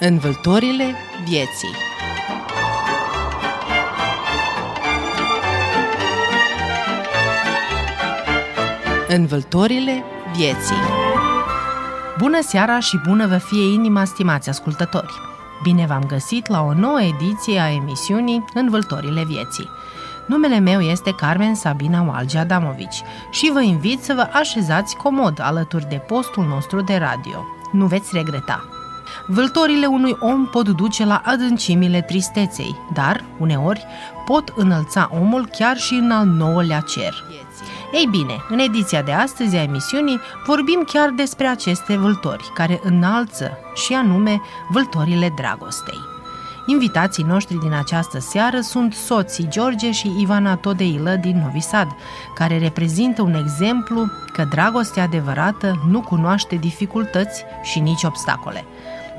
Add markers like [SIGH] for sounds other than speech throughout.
Învâltorile vieții Învâltorile vieții Bună seara și bună vă fie inima, stimați ascultători! Bine v-am găsit la o nouă ediție a emisiunii Învâltorile vieții. Numele meu este Carmen Sabina Walgi Adamovici și vă invit să vă așezați comod alături de postul nostru de radio. Nu veți regreta! Vâltorile unui om pot duce la adâncimile tristeței, dar, uneori, pot înălța omul chiar și în al nouălea cer. Ei bine, în ediția de astăzi a emisiunii vorbim chiar despre aceste vâltori, care înalță și anume vâltorile dragostei. Invitații noștri din această seară sunt soții George și Ivana Todeilă din Novi Sad, care reprezintă un exemplu că dragostea adevărată nu cunoaște dificultăți și nici obstacole.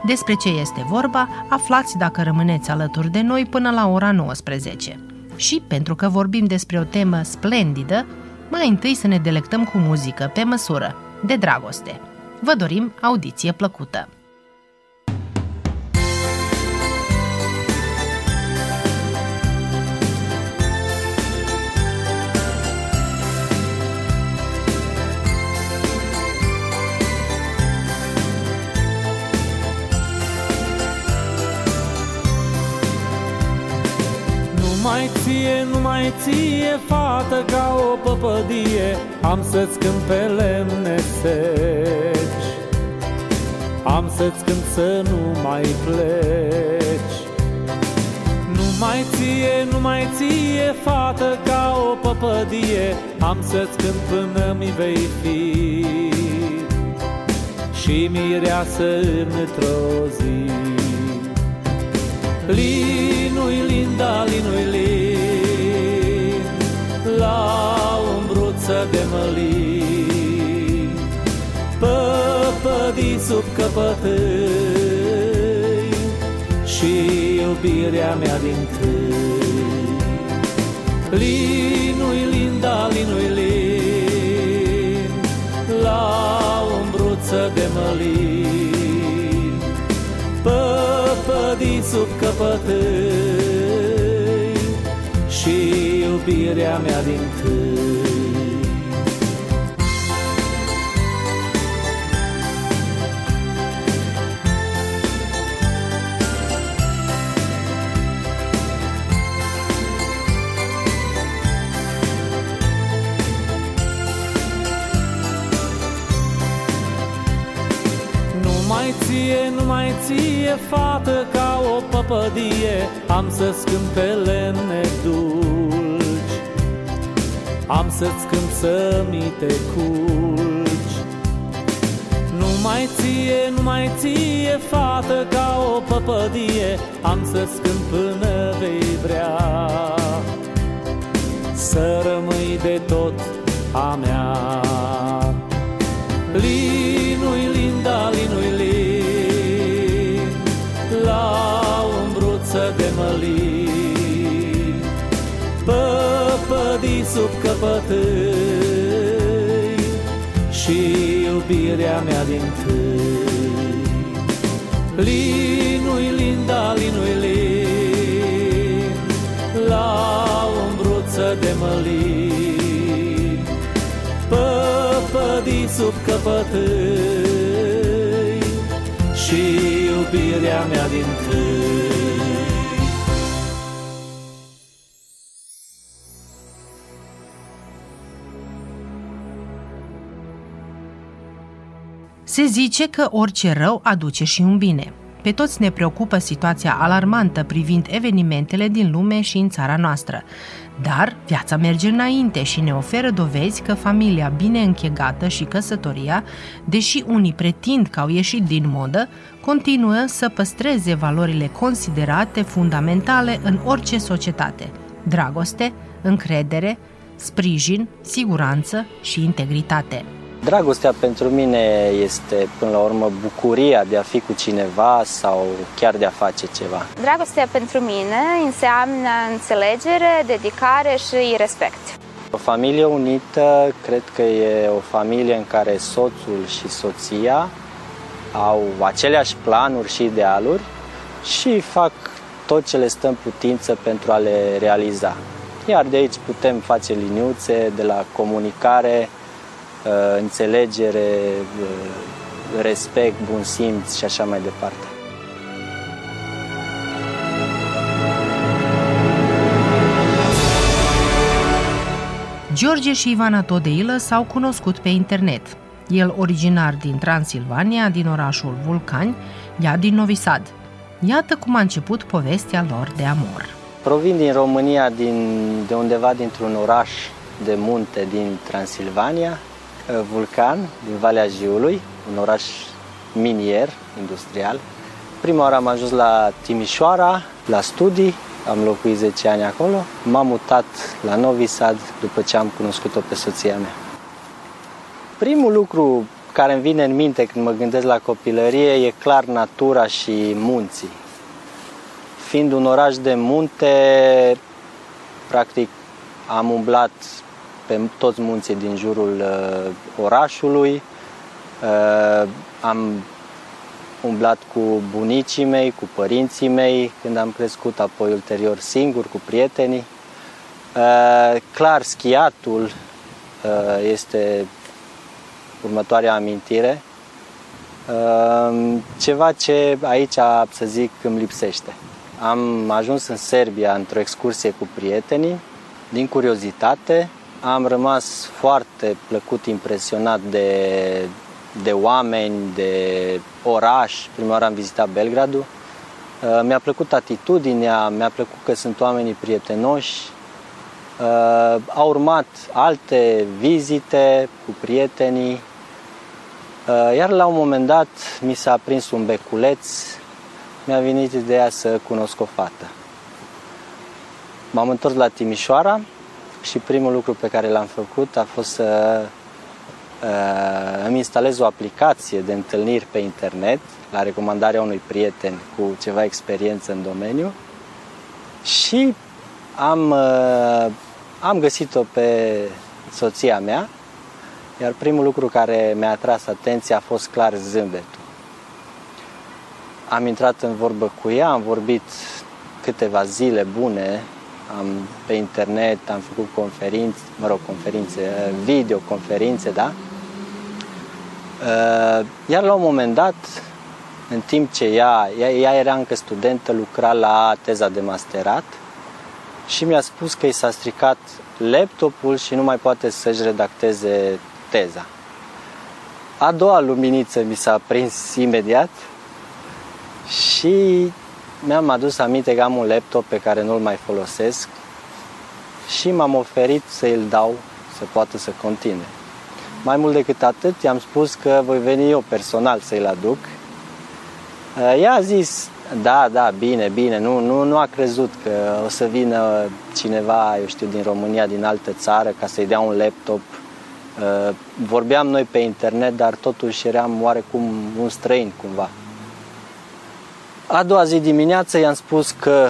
Despre ce este vorba, aflați dacă rămâneți alături de noi până la ora 19. Și pentru că vorbim despre o temă splendidă, mai întâi să ne delectăm cu muzică pe măsură, de dragoste. Vă dorim audiție plăcută! Mai ție, nu mai ție, fată ca o păpădie. Am să-ți cânt pe lemne seci Am să-ți cânt să nu mai pleci. Nu mai ție, nu mai ție, fată ca o păpădie. Am să-ți cânt până mi vei fi. Și mireasă într-o zi. Linui linda, linui lin umbruță de mălin. Păpădii sub căpătâi Și iubirea mea din tâi. Linui linda, linui lin La umbruță de mălin. Păpădii sub căpătâi Și iubirea mea din tâi ție, fată ca o păpădie Am să-ți cânt pe lemne dulci. Am să-ți cânt să mi te culci. Nu mai ție, nu mai ție, fată ca o păpădie Am să-ți cânt până vei vrea. Să rămâi de tot a mea. Linui linda, linui sub căpătâi Și iubirea mea din tâi. Linui linda, linui lin La umbruță de mălin. Păpădii sub căpătâi Și iubirea mea din tâi Se zice că orice rău aduce și un bine. Pe toți ne preocupă situația alarmantă privind evenimentele din lume și în țara noastră. Dar viața merge înainte și ne oferă dovezi că familia bine închegată și căsătoria, deși unii pretind că au ieșit din modă, continuă să păstreze valorile considerate fundamentale în orice societate. Dragoste, încredere, sprijin, siguranță și integritate. Dragostea pentru mine este, până la urmă, bucuria de a fi cu cineva sau chiar de a face ceva. Dragostea pentru mine înseamnă înțelegere, dedicare și respect. O familie unită, cred că e o familie în care soțul și soția au aceleași planuri și idealuri și fac tot ce le stă în putință pentru a le realiza. Iar de aici putem face liniuțe de la comunicare, uh, înțelegere, uh, respect, bun simț și așa mai departe. George și Ivana Todeilă s-au cunoscut pe internet. El originar din Transilvania, din orașul Vulcani, ea din Novi Sad. Iată cum a început povestea lor de amor. Provin din România, din, de undeva dintr-un oraș de munte din Transilvania, uh, Vulcan, din Valea Jiului, un oraș minier, industrial. Prima oară am ajuns la Timișoara, la studii, am locuit 10 ani acolo. M-am mutat la Novi Sad după ce am cunoscut-o pe soția mea. Primul lucru care îmi vine în minte când mă gândesc la copilărie e clar natura și munții. Fiind un oraș de munte, practic am umblat pe toți munții din jurul uh, orașului, uh, am umblat cu bunicii mei, cu părinții mei, când am crescut, apoi ulterior singur, cu prietenii. Uh, clar, schiatul uh, este următoarea amintire. Uh, ceva ce aici, să zic, îmi lipsește. Am ajuns în Serbia într-o excursie cu prietenii, din curiozitate. Am rămas foarte plăcut impresionat de de oameni, de oraș. Prima oară am vizitat Belgradul. Uh, mi-a plăcut atitudinea, mi-a plăcut că sunt oamenii prietenoși. Uh, au urmat alte vizite cu prietenii, uh, iar la un moment dat mi s-a prins un beculeț, mi-a venit ideea să cunosc o fată. M-am întors la Timișoara și primul lucru pe care l-am făcut a fost să Uh, îmi instalez o aplicație de întâlniri pe internet la recomandarea unui prieten cu ceva experiență în domeniu și am, uh, am găsit-o pe soția mea, iar primul lucru care mi-a atras atenția a fost clar zâmbetul. Am intrat în vorbă cu ea, am vorbit câteva zile bune am pe internet, am făcut conferințe, mă rog, conferințe, videoconferințe, da? Uh, iar la un moment dat, în timp ce ea, ea, ea era încă studentă, lucra la teza de masterat și mi-a spus că i s-a stricat laptopul și nu mai poate să-și redacteze teza. A doua luminiță mi s-a prins imediat și mi-am adus aminte că am un laptop pe care nu-l mai folosesc și m-am oferit să îl dau să poată să continue. Mai mult decât atât, i-am spus că voi veni eu personal să-i aduc. Uh, ea a zis, da, da, bine, bine, nu, nu, nu a crezut că o să vină cineva, eu știu, din România, din altă țară, ca să-i dea un laptop. Uh, vorbeam noi pe internet, dar totuși eram oarecum un străin cumva. A doua zi dimineață i-am spus că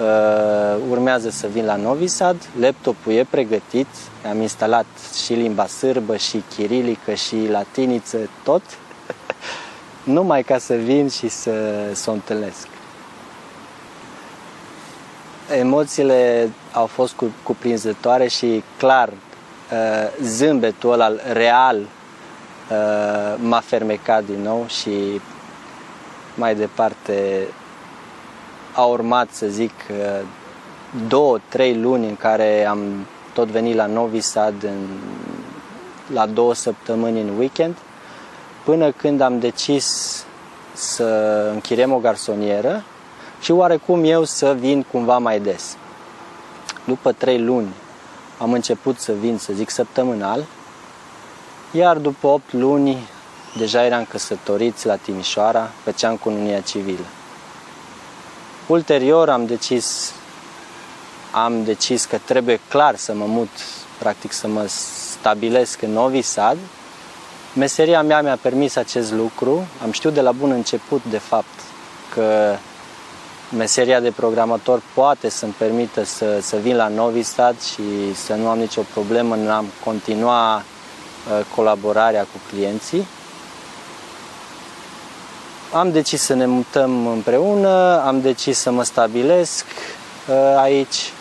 uh, urmează să vin la Novi Sad, laptopul e pregătit, am instalat și limba sârbă, și chirilică, și latiniță, tot, [LAUGHS] numai ca să vin și să, să o întâlnesc. Emoțiile au fost cuprinzătoare și clar uh, zâmbetul ăla real uh, m-a fermecat din nou și mai departe a urmat, să zic, uh, două, trei luni în care am tot venit la Novi Sad în, la două săptămâni în weekend, până când am decis să închiriem o garsonieră și oarecum eu să vin cumva mai des. După trei luni am început să vin, să zic, săptămânal, iar după 8 luni deja eram căsătoriți la Timișoara, făceam cununia civilă. Ulterior am decis am decis că trebuie clar să mă mut, practic să mă stabilesc în Novi Sad. Meseria mea mi-a permis acest lucru. Am știut de la bun început, de fapt, că meseria de programator poate să-mi permită să, să vin la Novi Sad și să nu am nicio problemă în a continua uh, colaborarea cu clienții. Am decis să ne mutăm împreună, am decis să mă stabilesc uh, aici.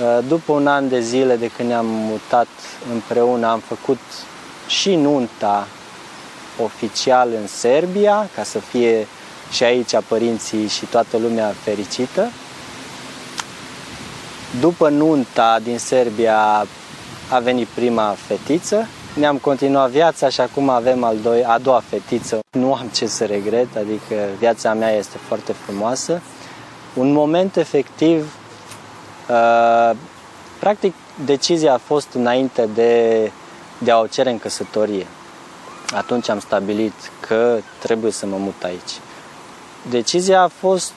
Uh, după un an de zile de când ne-am mutat împreună, am făcut și nunta oficial în Serbia, ca să fie și aici părinții și toată lumea fericită. După nunta din Serbia a venit prima fetiță, ne-am continuat viața și acum avem al doi, a doua fetiță. Nu am ce să regret, adică viața mea este foarte frumoasă. Un moment efectiv, uh, practic decizia a fost înainte de, de a o cere în căsătorie. Atunci am stabilit că trebuie să mă mut aici. Decizia a fost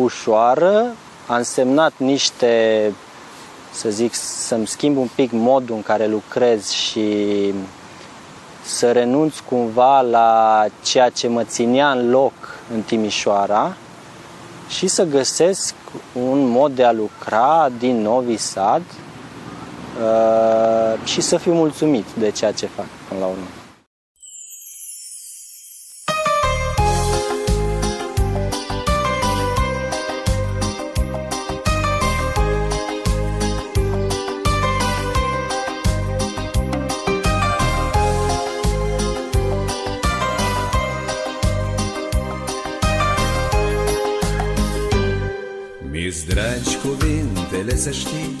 ușoară, a însemnat niște să zic, să-mi schimb un pic modul în care lucrez și să renunț cumva la ceea ce mă ținea în loc în Timișoara și să găsesc un mod de a lucra din Novi Sad uh, și să fiu mulțumit de ceea ce fac până la urmă. Știi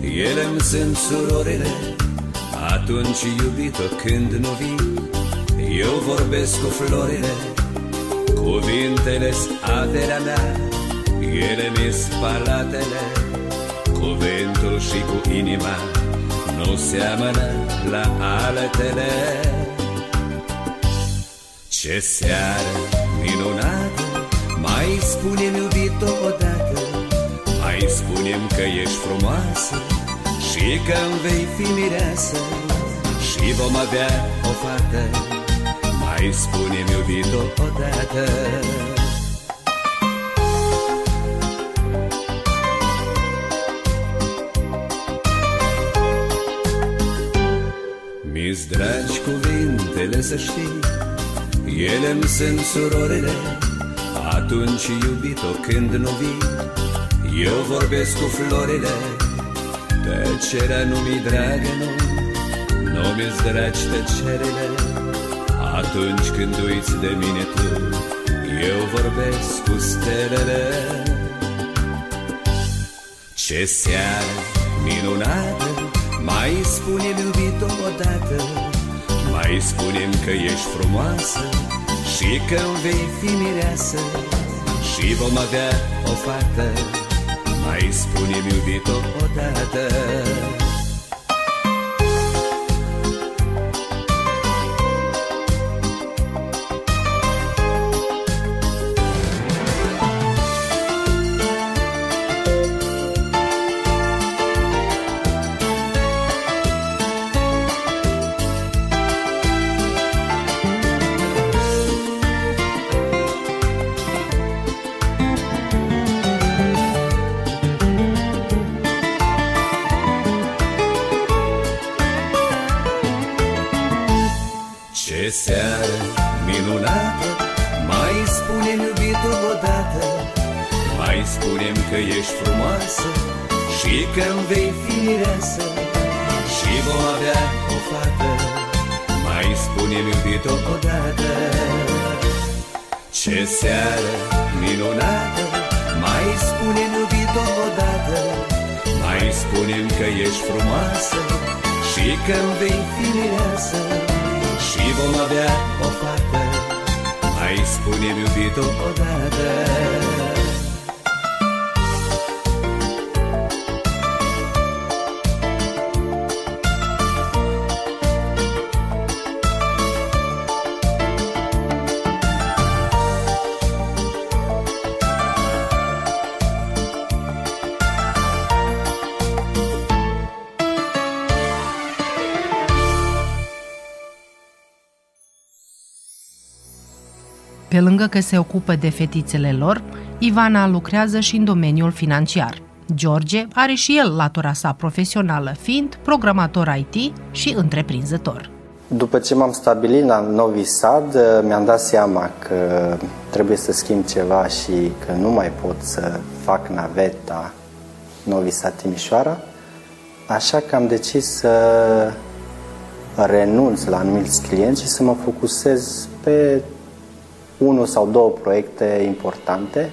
Ele îmi sunt surorile. Atunci iubito când nu vii Eu vorbesc cu florile. Cuvintele-s averea mea Ele mi palatele. Cuvântul și cu inima Nu seamănă la altele Ce seară minunată Mai spune-mi iubito odată mai spunem că ești frumoasă Și că îmi vei fi mireasă Și vom avea o fată. Mai spunem iubito odată. Mi-s dragi cuvintele să știi Ele-mi sunt surorile. Atunci iubito când nu vii eu vorbesc cu florile Tăcerea nu mi dragă, nu. Nu mi-ți dragi tăcerile Atunci când uiți de mine tu Eu vorbesc cu stelele. Ce seară minunată Mai spune-mi iubito odată. Mai spune-mi că ești frumoasă Și că îmi vei fi mireasă Și vom avea o fată ispunim iubito odată că îmi vei fi mireasă Și vom avea o fată. Mai spunem iubitul odată Ce seară minunată. Mai spunem iubitul odată Mai spunem că ești frumoasă Și că îmi vei fi mireasă și vom avea o fată. Mai spune-mi iubito odată lângă că se ocupă de fetițele lor, Ivana lucrează și în domeniul financiar. George are și el latura sa profesională, fiind programator IT și întreprinzător. După ce m-am stabilit la Novi Sad, mi-am dat seama că trebuie să schimb ceva și că nu mai pot să fac naveta Novi Sad Timișoara, așa că am decis să renunț la anumiți clienți și să mă focusez pe unul sau două proiecte importante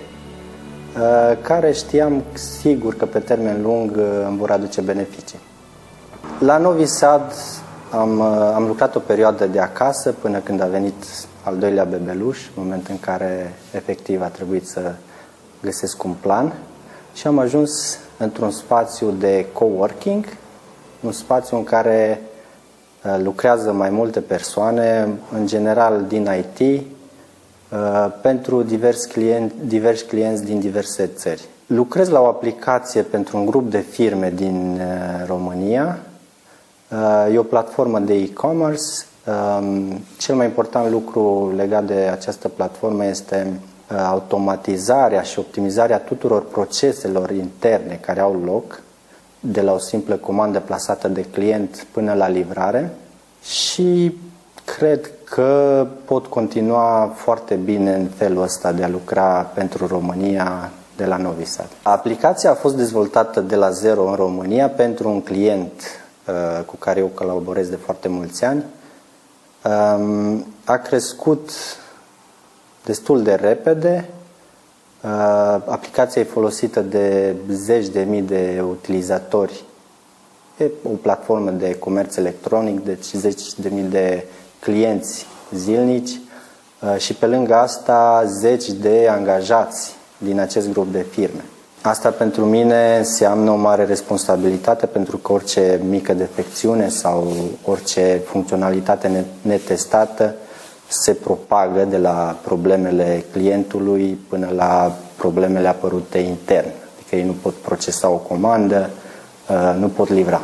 uh, care știam sigur că pe termen lung uh, îmi vor aduce beneficii. La Novi Sad am, uh, am lucrat o perioadă de acasă până când a venit al doilea bebeluș, moment în care efectiv a trebuit să găsesc un plan și am ajuns într-un spațiu de coworking, un spațiu în care uh, lucrează mai multe persoane, în general din IT, uh, pentru diversi clienți, diversi clienți din diverse țări. Lucrez la o aplicație pentru un grup de firme din România, E o platformă de e-commerce. Um, cel mai important lucru legat de această platformă este uh, automatizarea și optimizarea tuturor proceselor interne care au loc, de la o simplă comandă plasată de client până la livrare și cred că pot continua foarte bine în felul ăsta de a lucra pentru România de la Novi Sad. Aplicația a fost dezvoltată de la zero în România pentru un client Uh, cu care eu colaborez de foarte mulți ani, um, a crescut destul de repede. Uh, aplicația e folosită de zeci de mii de utilizatori. E o platformă de comerț electronic, deci zeci de mii de clienți zilnici uh, și pe lângă asta zeci de angajați din acest grup de firme. Asta pentru mine înseamnă o mare responsabilitate pentru că orice mică defecțiune sau orice funcționalitate netestată se propagă de la problemele clientului până la problemele apărute intern. Adică ei nu pot procesa o comandă, uh, nu pot livra.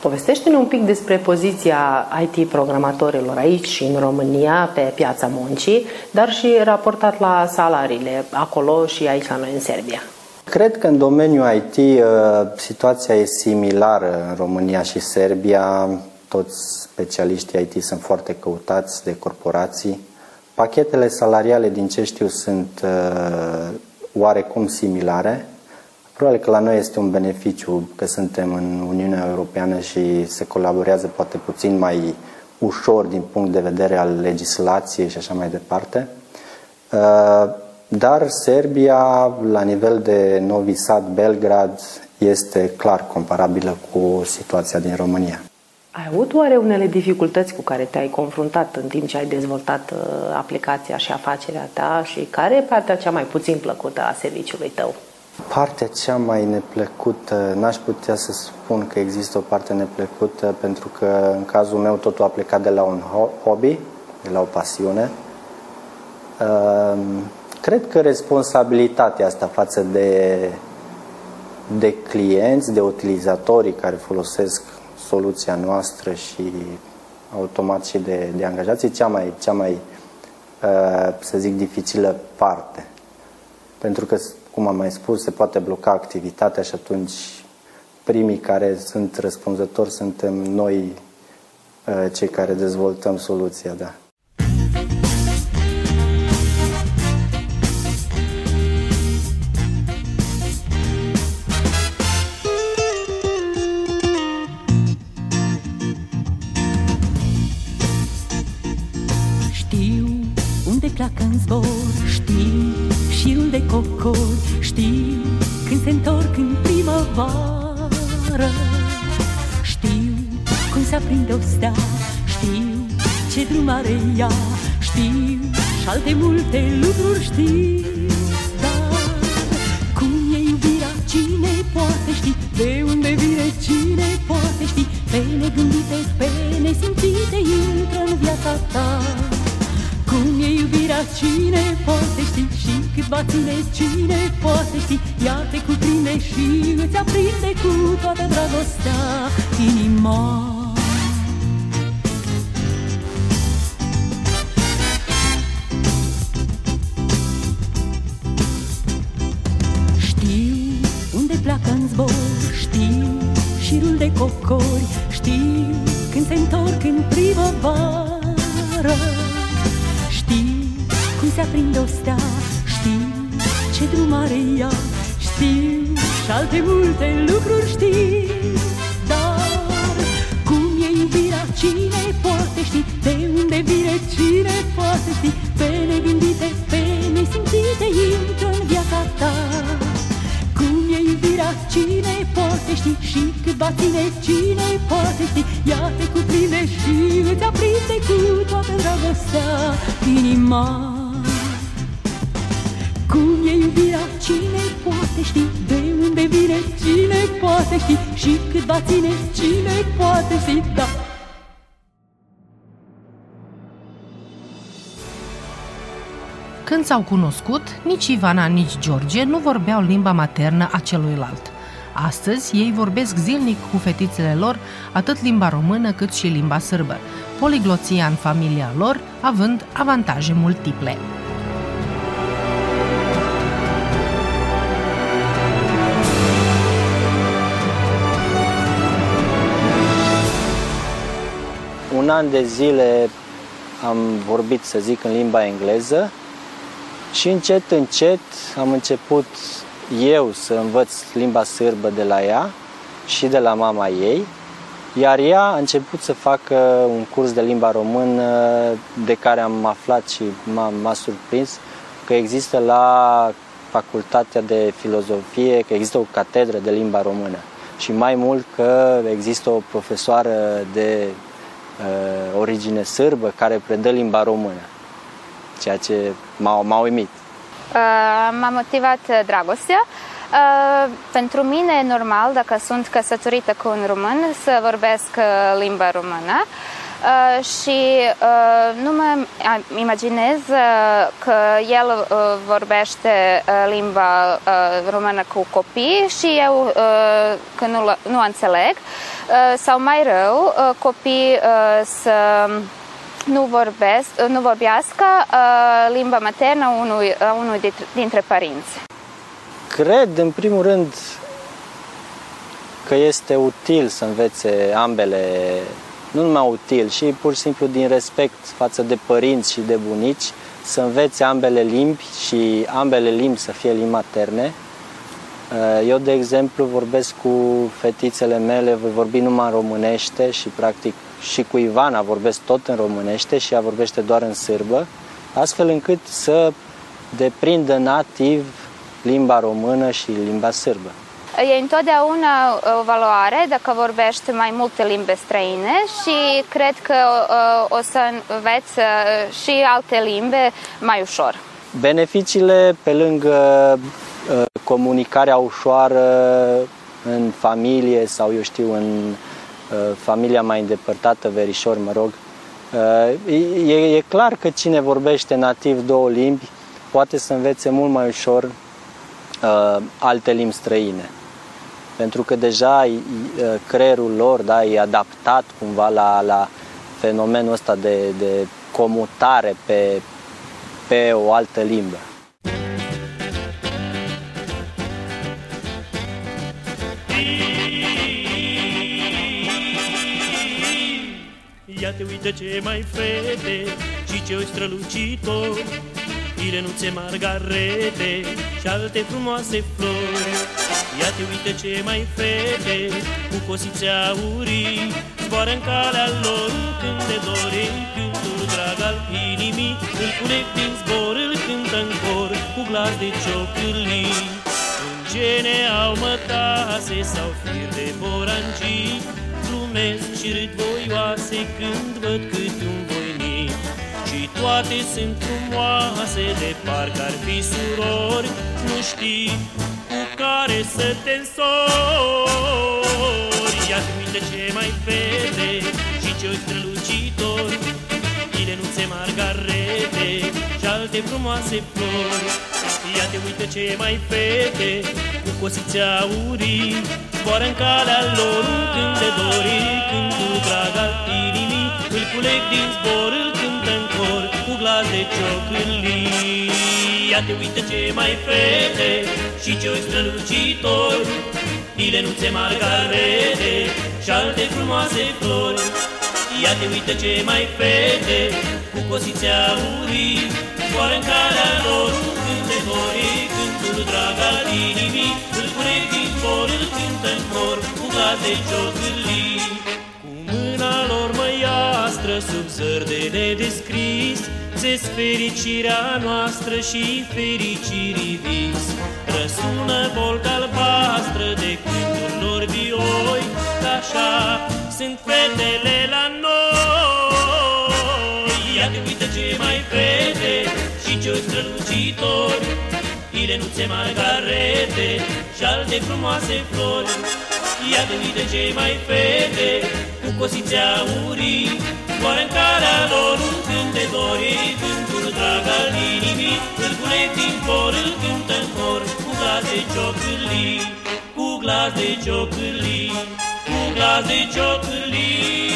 Povestește-ne un pic despre poziția IT-programatorilor aici și în România pe piața muncii, dar și raportat la salariile acolo și aici la noi în Serbia. Cred că în domeniul IT uh, situația e similară în România și Serbia. Toți specialiștii IT sunt foarte căutați de corporații. Pachetele salariale, din ce știu, sunt uh, oarecum similare. Probabil că la noi este un beneficiu că suntem în Uniunea Europeană și se colaborează poate puțin mai ușor din punct de vedere al legislației și așa mai departe. Uh, dar Serbia, la nivel de Novi Sad, Belgrad, este clar comparabilă cu situația din România. Ai avut oare unele dificultăți cu care te-ai confruntat în timp ce ai dezvoltat uh, aplicația și afacerea ta și care e partea cea mai puțin plăcută a serviciului tău? Partea cea mai neplăcută, n-aș putea să spun că există o parte neplăcută pentru că în cazul meu totul a plecat de la un hobby, de la o pasiune. Uh, Cred că responsabilitatea asta față de, de clienți, de utilizatorii care folosesc soluția noastră și automat și de, de angajații, cea mai, cea mai uh, să zic, dificilă parte. Pentru că, cum am mai spus, se poate bloca activitatea și atunci primii care sunt răspunzători suntem noi, uh, cei care dezvoltăm soluția, da. Se aprinde o stea. Știu ce drum are ea Știu și alte multe lucruri știu. Dar cum e iubirea cine poate ști? De unde vine cine poate ști? Pe negândite, pe nesimțite Intră în viața ta. Cum e iubirea, cine poate ști? Și cât va ține, cine poate ști? Ea te cuprinde și îți aprinde cu toată dragostea inima șirul de copii cocori Știu când se întorc în primăvară. Știu cum se aprinde o stea Știu ce drum are ea Știu și alte multe lucruri știu Dar cum e iubirea, cine poate ști? De unde vine, cine poate ști? Pe negândite, pe poate ști Și cât va ține, cine poate ști. Ea te cuprinde și îți aprinde cu toată dragostea inima. Cum e iubirea, cine poate ști? De unde vine, cine poate ști? Și cât va ține, cine poate ști? Da, Când s-au cunoscut, nici Ivana, nici George nu vorbeau limba maternă a celuilalt. Astăzi, ei vorbesc zilnic cu fetițele lor atât limba română cât și limba sârbă, poligloția în familia lor având avantaje multiple. Un an de zile am vorbit, să zic, în limba engleză și încet, încet am început eu să învăț limba sârbă de la ea și de la mama ei, iar ea a început să facă un curs de limba română de care am aflat și m-a, m-a surprins că există la facultatea de filozofie, că există o catedră de limba română și mai mult că există o profesoară de uh, origine sârbă care predă limba română, ceea ce m-a, m-a uimit. Uh, m-a motivat uh, dragostea. Uh, pentru mine e normal, dacă sunt căsătorită cu un român, să vorbesc uh, limba română. Uh, și uh, nu mă imaginez uh, că el uh, vorbește uh, limba uh, română cu copii și eu uh, că nu, nu înțeleg. Uh, sau mai rău, uh, copii uh, să nu, vorbesc, uh, nu vorbească uh, limba maternă unui, uh, unui dintre, dintre părinți. Cred, în primul rând, că este util să învețe ambele nu numai util, și pur și simplu din respect față de părinți și de bunici, să învețe ambele limbi și ambele limbi să fie limbi materne. Uh, eu, de exemplu, vorbesc cu fetițele mele, voi vorbi numai în românește și, practic, și cu Ivana vorbesc tot în românește și ea vorbește doar în sârbă, astfel încât să deprindă nativ limba română și limba sârbă. E întotdeauna o valoare dacă vorbești mai multe limbi străine și cred că o să înveți și alte limbi mai ușor. Beneficiile pe lângă comunicarea ușoară în familie sau, eu știu, în familia mai îndepărtată, verișor, mă rog, e, e clar că cine vorbește nativ două limbi poate să învețe mult mai ușor uh, alte limbi străine pentru că deja creierul lor da, e adaptat cumva la, la fenomenul ăsta de, de comutare pe, pe o altă limbă. Ia te uite ce mai fete și ce strălucitor Irenuțe margarete și alte frumoase flori. Ia te uite ce mai fete Cu cosițe aurii. Zboară în calea lor Când de dore Cântul drag al inimii. Îl pune din zbor Îl cântă în cor Cu glas de ciocârlii Îngene au mătase Sau fir de borancii Glumesc și râd voioase Când văd cât un voinic. Și toate sunt frumoase De parcă ar fi surori Nu știi care să te însori. Ia uite ce mai vede și ce strălucitor Ilenuțe margarete și alte frumoase flori. Ia te uite ce mai fete cu cosițe aurii Zboară în calea lor un cânt de dori Cântul drag al inimii Îl culeg din zbor, îl cântă în cor Cu glas de ciocârlii Ia te uite ce mai fete și ce strălucitor Ilenuțe margarete și și alte frumoase flori. Ia te uită ce mai fete, cu cosițe aurii, Oare în calea lor un cântători, cântul drag al inimii, îl curec din for, îl cântă în cor, cu glas de ciocârlii. Cu mâna lor măiastră, sub zăr de nedescris, se fericirea noastră și fericirii vis. Răsună volta albastră de cântul lor vioi, așa sunt fetele la noi. Ia te uită ce mai fete și ce strălucitori, Ilenuțe margarete și alte frumoase flori. Ia te uită ce mai fete cu cosițe aurii, Oare în calea lor un cânt de dori, cântul drag al inimii, îl pune din cor, îl cântă în cor, cu glas de ciocârlii, cu glas de ciocârlii, cu glas de ciocârlii.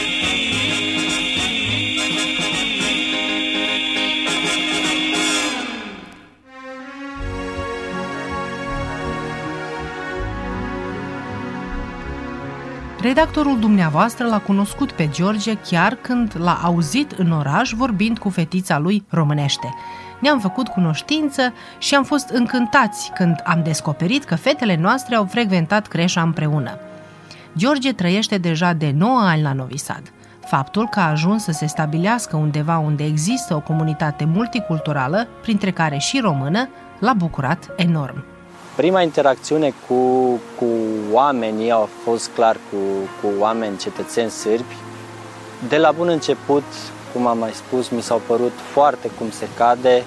Redactorul dumneavoastră l-a cunoscut pe George chiar când l-a auzit în oraș vorbind cu fetița lui românește. Ne-am făcut cunoștință și am fost încântați când am descoperit că fetele noastre au frecventat creșa împreună. George trăiește deja de 9 ani la Novi Sad. Faptul că a ajuns să se stabilească undeva unde există o comunitate multiculturală, printre care și română, l-a bucurat enorm. Prima interacțiune cu, cu oamenii a fost clar cu, cu oameni cetățeni sârbi. De la bun început, cum am mai spus, mi s-au părut foarte cum se cade,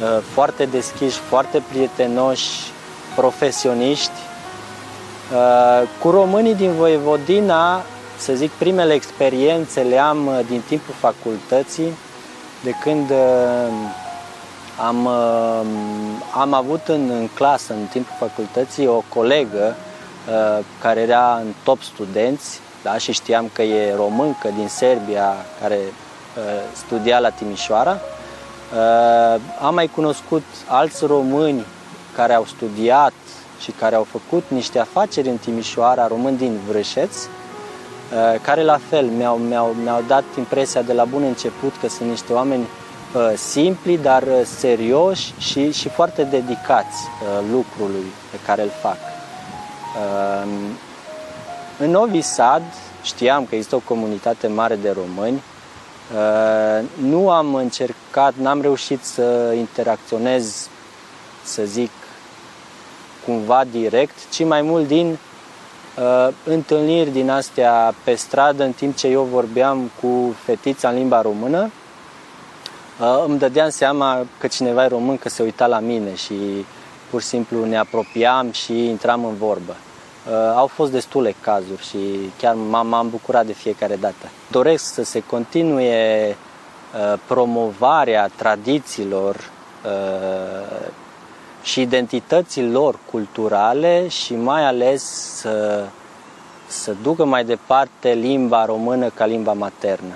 uh, foarte deschiși, foarte prietenoși, profesioniști. Uh, Cu românii din Voivodina, să zic, primele experiențe le am uh, din timpul facultății, de când uh, am, uh, am avut în, în clasă, în timpul facultății, o colegă uh, care era în top studenți da, și știam că e româncă din Serbia care uh, studia la Timișoara. Uh, am mai cunoscut alți români care au studiat și care au făcut niște afaceri în Timișoara, români din Vrășeț, uh, care la fel mi-au, mi-au, mi-au dat impresia de la bun început că sunt niște oameni uh, simpli, dar uh, serioși și, și foarte dedicați uh, lucrului pe care îl fac. Uh, În Novi Sad știam că există o comunitate mare de români. Uh, Nu am încercat, n-am reușit să interacționez, să zic, cumva direct, ci mai mult din uh, întâlniri din astea pe stradă, în timp ce eu vorbeam cu fetița în limba română, uh, îmi dădeam seama că cineva e român, că se uita la mine și pur și simplu ne apropiam și intram în vorbă. Uh, au fost destule cazuri și chiar m-am, m-am bucurat de fiecare dată. Doresc să se continue uh, promovarea tradițiilor uh, și identității lor culturale și mai ales să, să ducă mai departe limba română ca limba maternă.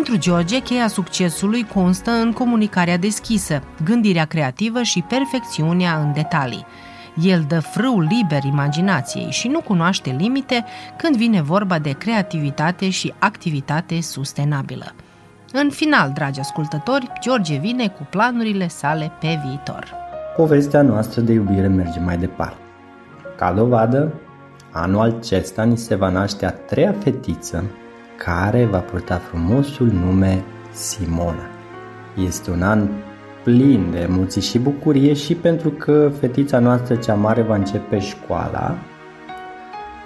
Pentru George, cheia succesului constă în comunicarea deschisă, gândirea creativă și perfecțiunea în detalii. El dă frâu liber imaginației și nu cunoaște limite când vine vorba de creativitate și activitate sustenabilă. În final, dragi ascultători, George vine cu planurile sale pe viitor. Povestea noastră de iubire merge mai departe. Ca dovadă, anul acesta ni se va naște a treia fetiță care va purta frumosul nume Simona. Este un an plin de emoții și bucurie și pentru că fetița noastră cea mare va începe școala,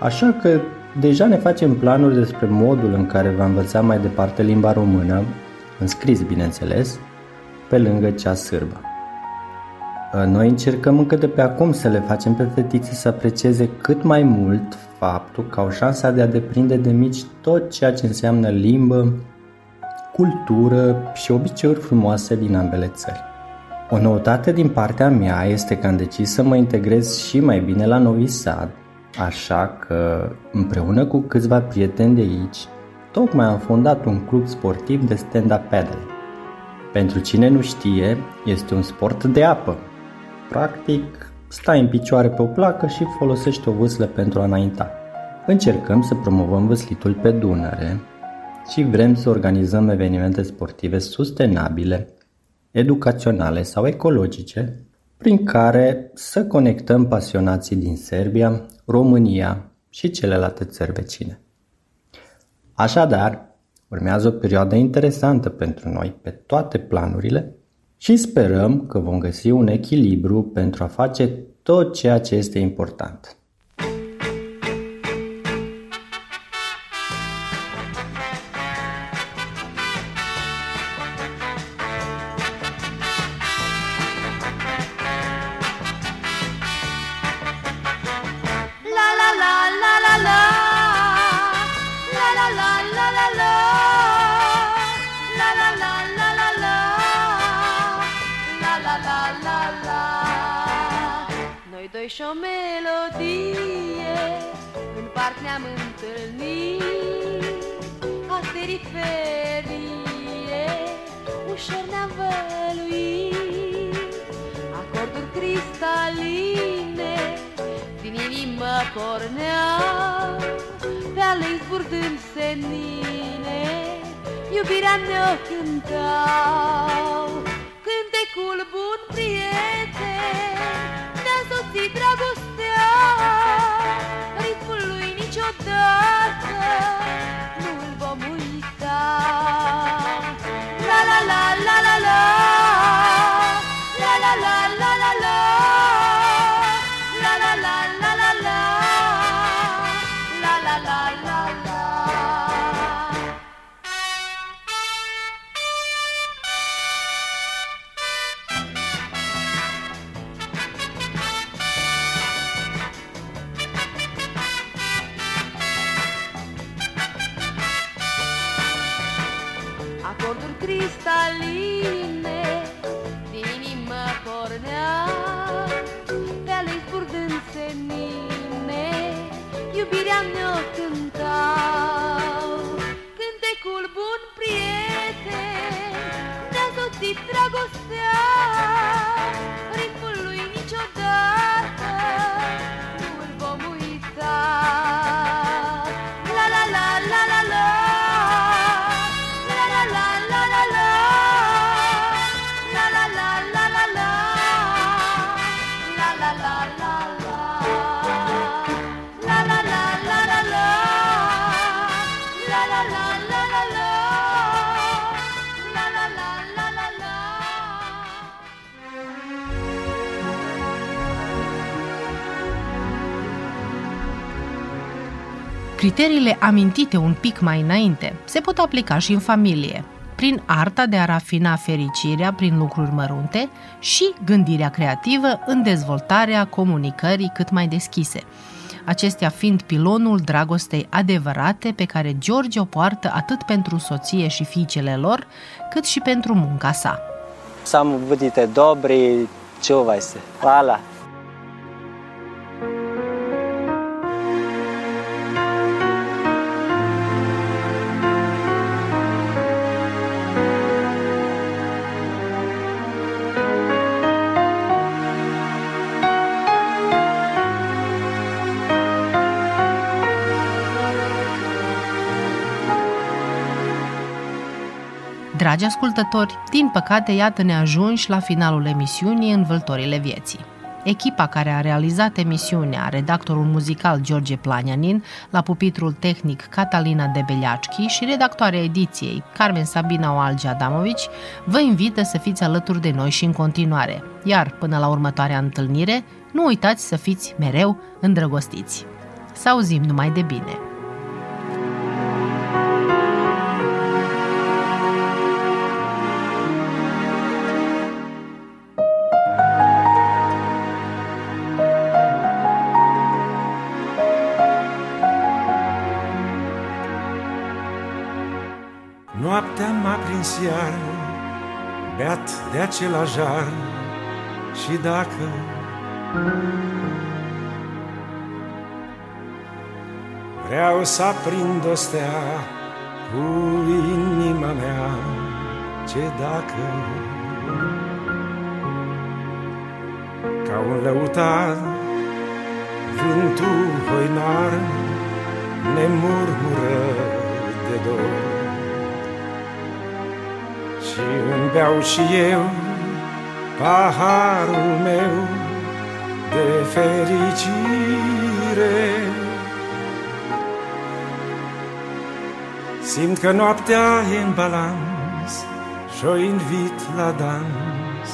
așa că deja ne facem planuri despre modul în care va învăța mai departe limba română, înscris bineînțeles, pe lângă cea sârbă. Noi încercăm încă de pe acum să le facem pe fetițe să aprecieze cât mai mult faptul că au șansa de a deprinde de mici tot ceea ce înseamnă limbă, cultură și obiceiuri frumoase din ambele țări. O noutate din partea mea este că am decis să mă integrez și mai bine la Novi Sad, așa că împreună cu câțiva prieteni de aici, tocmai am fondat un club sportiv de stand-up paddle. Pentru cine nu știe, este un sport de apă. Practic, stai în picioare pe o placă și folosești o vâslă pentru a înainta. Încercăm să promovăm vâslitul pe Dunăre și vrem să organizăm evenimente sportive sustenabile, educaționale sau ecologice, prin care să conectăm pasionații din Serbia, România și celelalte țări vecine. Așadar, urmează o perioadă interesantă pentru noi pe toate planurile și sperăm că vom găsi un echilibru pentru a face tot ceea ce este important. Noi doi și o melodie În parc ne-am întâlnit Asterii ferie Ușor ne-am văluit Acorduri cristaline din inimă pornea pe ale zburdând senine, iubirea ne-o cântau. Cântecul bun niciodată nu-l vom uita. La la la la la, la la la la la la, la y tragos Criteriile amintite un pic mai înainte se pot aplica și în familie, prin arta de a rafina fericirea prin lucruri mărunte și gândirea creativă în dezvoltarea comunicării cât mai deschise. Acestea fiind pilonul dragostei adevărate pe care George o poartă atât pentru soție și fiicele lor, cât și pentru munca sa. Samo budite dobri, čuvaj se. Hvala. Dragi ascultători, din păcate, iată-ne ajunși la finalul emisiunii Învăltorile vieții. Echipa care a realizat emisiunea, redactorul muzical George Planianin, la pupitrul tehnic Catalina Debeliaczki și redactoarea ediției Carmen Sabina Oalge Adamovici, vă invită să fiți alături de noi și în continuare. Iar, până la următoarea întâlnire, nu uitați să fiți mereu îndrăgostiți. Să auzim numai de bine! Beat de același jar Și dacă vreau să aprind o stea cu inima mea Ce dacă? Ca un lăutar vântul hoinar ne murmură de dor și îmi beau și eu paharul meu de fericire. Simt că noaptea e în balans și-o invit la dans.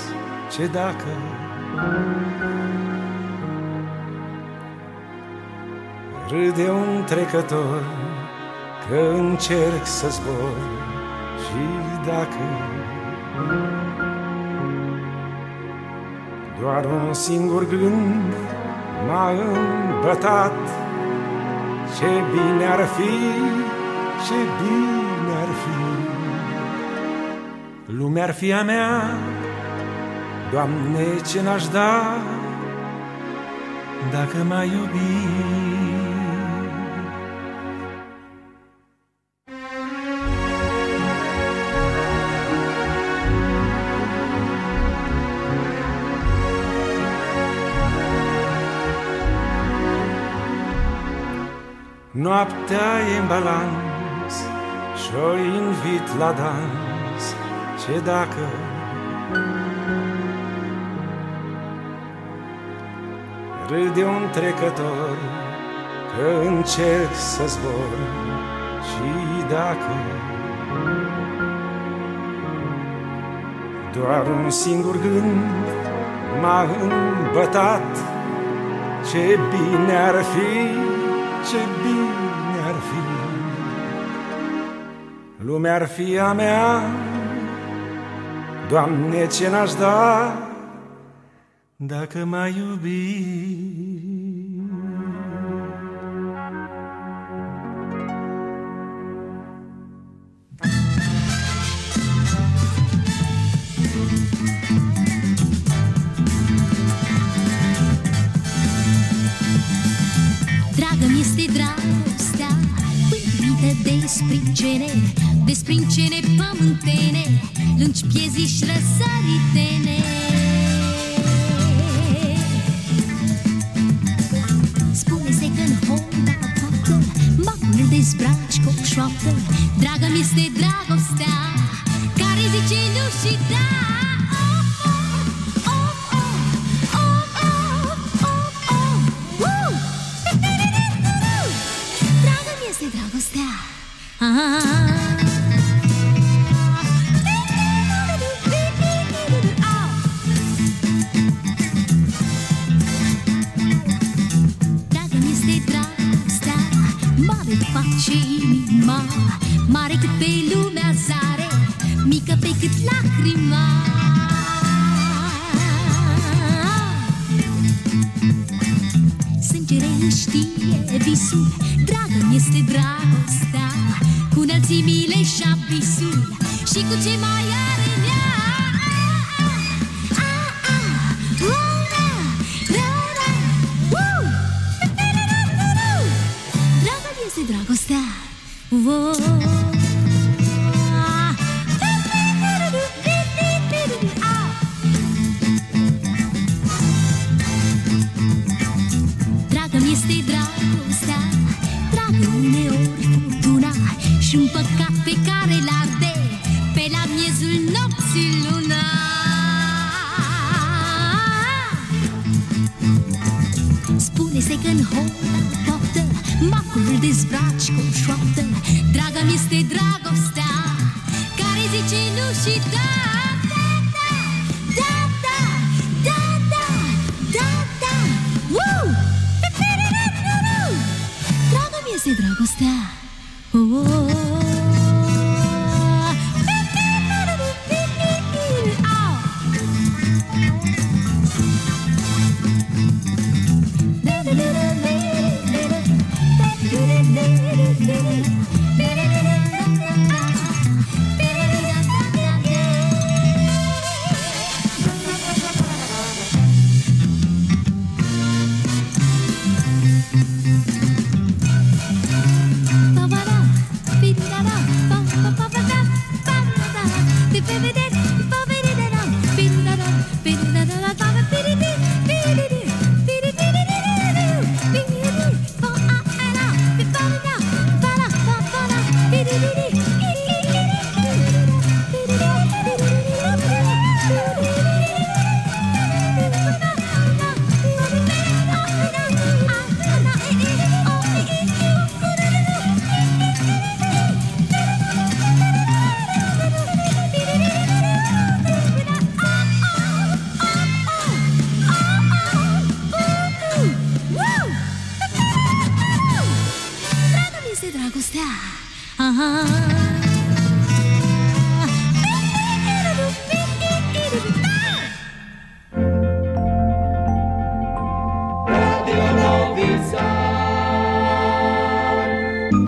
Ce dacă râde un trecător că încerc să zbor și dacă doar un singur gând m-a îmbătat Ce bine ar fi, ce bine ar fi. Lumea ar fi a mea, Doamne, ce n-aș da Dacă m-ai iubit Noaptea e în balans Și-o invit la dans. Ce dacă? Râde un trecător Că încerc să zbor. Și dacă? Doar un singur gând m-a îmbătat. Ce bine ar fi, ce bine ar fi. Lumea ar fi a mea. Doamne, ce n-aș da Dacă m-ai iubit De sprincene pământene Lungi pieziși răsăritene Spune-se că în Honda toată Bacul dezbraci cu o șoaptă. Dragă-mi este dragostea Care zice nu și da Mare face inima Mare cât pe lumea zare Mică pe cât lacrima. Sângere își știe visul Dragă-mi este dragostea Cu înălțimile și abisul Și cu ce mai are